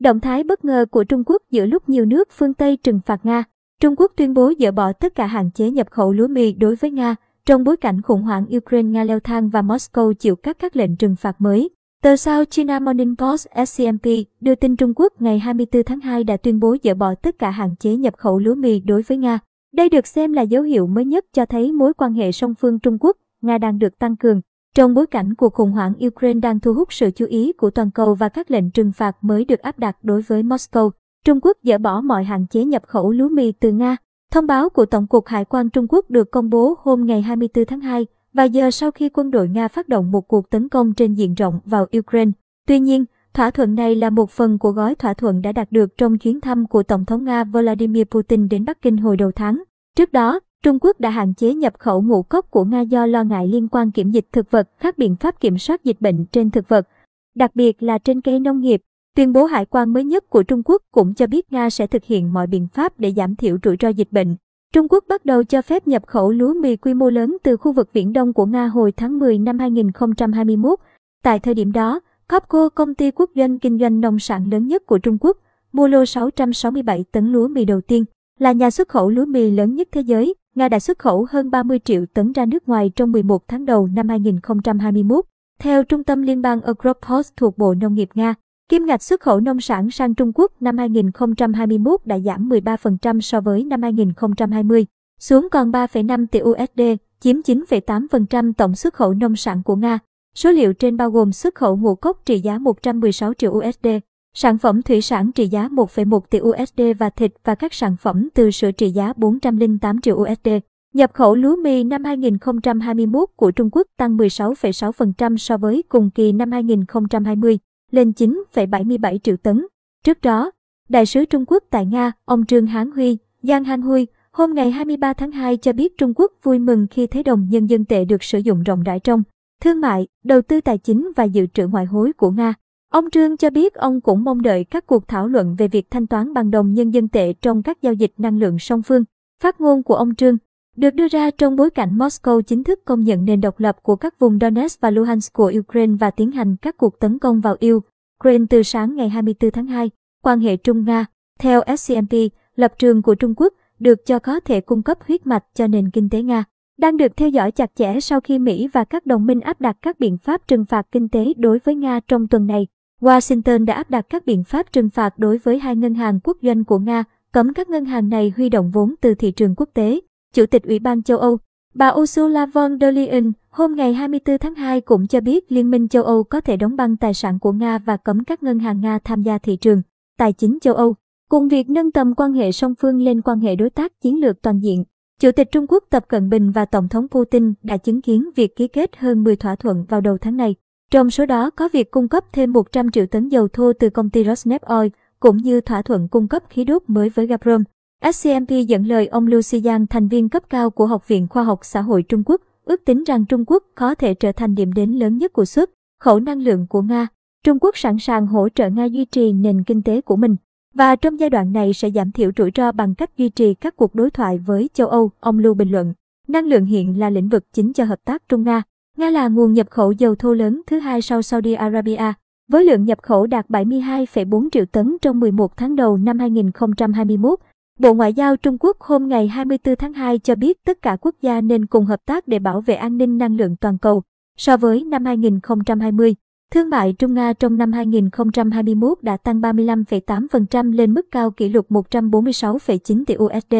Động thái bất ngờ của Trung Quốc giữa lúc nhiều nước phương Tây trừng phạt Nga. Trung Quốc tuyên bố dỡ bỏ tất cả hạn chế nhập khẩu lúa mì đối với Nga trong bối cảnh khủng hoảng Ukraine-Nga leo thang và Moscow chịu các các lệnh trừng phạt mới. Tờ sao China Morning Post SCMP đưa tin Trung Quốc ngày 24 tháng 2 đã tuyên bố dỡ bỏ tất cả hạn chế nhập khẩu lúa mì đối với Nga. Đây được xem là dấu hiệu mới nhất cho thấy mối quan hệ song phương Trung Quốc, Nga đang được tăng cường. Trong bối cảnh cuộc khủng hoảng Ukraine đang thu hút sự chú ý của toàn cầu và các lệnh trừng phạt mới được áp đặt đối với Moscow, Trung Quốc dỡ bỏ mọi hạn chế nhập khẩu lúa mì từ Nga. Thông báo của Tổng cục Hải quan Trung Quốc được công bố hôm ngày 24 tháng 2, vài giờ sau khi quân đội Nga phát động một cuộc tấn công trên diện rộng vào Ukraine. Tuy nhiên, thỏa thuận này là một phần của gói thỏa thuận đã đạt được trong chuyến thăm của Tổng thống Nga Vladimir Putin đến Bắc Kinh hồi đầu tháng. Trước đó, Trung Quốc đã hạn chế nhập khẩu ngũ cốc của Nga do lo ngại liên quan kiểm dịch thực vật, các biện pháp kiểm soát dịch bệnh trên thực vật, đặc biệt là trên cây nông nghiệp. Tuyên bố hải quan mới nhất của Trung Quốc cũng cho biết Nga sẽ thực hiện mọi biện pháp để giảm thiểu rủi ro dịch bệnh. Trung Quốc bắt đầu cho phép nhập khẩu lúa mì quy mô lớn từ khu vực Viễn Đông của Nga hồi tháng 10 năm 2021. Tại thời điểm đó, Copco, công ty quốc doanh kinh doanh nông sản lớn nhất của Trung Quốc, mua lô 667 tấn lúa mì đầu tiên, là nhà xuất khẩu lúa mì lớn nhất thế giới. Nga đã xuất khẩu hơn 30 triệu tấn ra nước ngoài trong 11 tháng đầu năm 2021. Theo Trung tâm Liên bang agropost thuộc Bộ Nông nghiệp Nga, kim ngạch xuất khẩu nông sản sang Trung Quốc năm 2021 đã giảm 13% so với năm 2020, xuống còn 3,5 tỷ USD, chiếm 9,8% tổng xuất khẩu nông sản của Nga. Số liệu trên bao gồm xuất khẩu ngũ cốc trị giá 116 triệu USD, sản phẩm thủy sản trị giá 1,1 tỷ USD và thịt và các sản phẩm từ sữa trị giá 408 triệu USD. Nhập khẩu lúa mì năm 2021 của Trung Quốc tăng 16,6% so với cùng kỳ năm 2020, lên 9,77 triệu tấn. Trước đó, Đại sứ Trung Quốc tại Nga, ông Trương Hán Huy, Giang Hán Huy, hôm ngày 23 tháng 2 cho biết Trung Quốc vui mừng khi thấy đồng nhân dân tệ được sử dụng rộng rãi trong thương mại, đầu tư tài chính và dự trữ ngoại hối của Nga. Ông Trương cho biết ông cũng mong đợi các cuộc thảo luận về việc thanh toán bằng đồng nhân dân tệ trong các giao dịch năng lượng song phương. Phát ngôn của ông Trương được đưa ra trong bối cảnh Moscow chính thức công nhận nền độc lập của các vùng Donetsk và Luhansk của Ukraine và tiến hành các cuộc tấn công vào Ukraine từ sáng ngày 24 tháng 2. Quan hệ Trung-Nga, theo SCMP, lập trường của Trung Quốc được cho có thể cung cấp huyết mạch cho nền kinh tế Nga, đang được theo dõi chặt chẽ sau khi Mỹ và các đồng minh áp đặt các biện pháp trừng phạt kinh tế đối với Nga trong tuần này. Washington đã áp đặt các biện pháp trừng phạt đối với hai ngân hàng quốc doanh của Nga, cấm các ngân hàng này huy động vốn từ thị trường quốc tế. Chủ tịch Ủy ban châu Âu, bà Ursula von der Leyen, hôm ngày 24 tháng 2 cũng cho biết Liên minh châu Âu có thể đóng băng tài sản của Nga và cấm các ngân hàng Nga tham gia thị trường tài chính châu Âu. Cùng việc nâng tầm quan hệ song phương lên quan hệ đối tác chiến lược toàn diện, Chủ tịch Trung Quốc Tập Cận Bình và Tổng thống Putin đã chứng kiến việc ký kết hơn 10 thỏa thuận vào đầu tháng này. Trong số đó có việc cung cấp thêm 100 triệu tấn dầu thô từ công ty Rosneft Oil, cũng như thỏa thuận cung cấp khí đốt mới với Gazprom. SCMP dẫn lời ông Liu Xiang, thành viên cấp cao của Học viện Khoa học Xã hội Trung Quốc, ước tính rằng Trung Quốc có thể trở thành điểm đến lớn nhất của xuất khẩu năng lượng của Nga. Trung Quốc sẵn sàng hỗ trợ Nga duy trì nền kinh tế của mình. Và trong giai đoạn này sẽ giảm thiểu rủi ro bằng cách duy trì các cuộc đối thoại với châu Âu, ông Lưu bình luận. Năng lượng hiện là lĩnh vực chính cho hợp tác Trung Nga. Nga là nguồn nhập khẩu dầu thô lớn thứ hai sau Saudi Arabia, với lượng nhập khẩu đạt 72,4 triệu tấn trong 11 tháng đầu năm 2021. Bộ Ngoại giao Trung Quốc hôm ngày 24 tháng 2 cho biết tất cả quốc gia nên cùng hợp tác để bảo vệ an ninh năng lượng toàn cầu. So với năm 2020, thương mại Trung Nga trong năm 2021 đã tăng 35,8% lên mức cao kỷ lục 146,9 tỷ USD.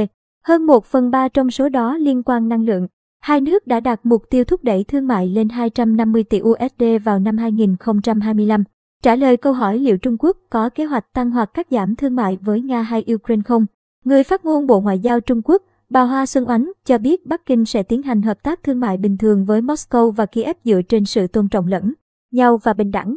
Hơn 1 phần 3 trong số đó liên quan năng lượng. Hai nước đã đạt mục tiêu thúc đẩy thương mại lên 250 tỷ USD vào năm 2025. Trả lời câu hỏi liệu Trung Quốc có kế hoạch tăng hoặc cắt giảm thương mại với Nga hay Ukraine không? Người phát ngôn Bộ Ngoại giao Trung Quốc, bà Hoa Xuân Oánh, cho biết Bắc Kinh sẽ tiến hành hợp tác thương mại bình thường với Moscow và Kiev dựa trên sự tôn trọng lẫn nhau và bình đẳng.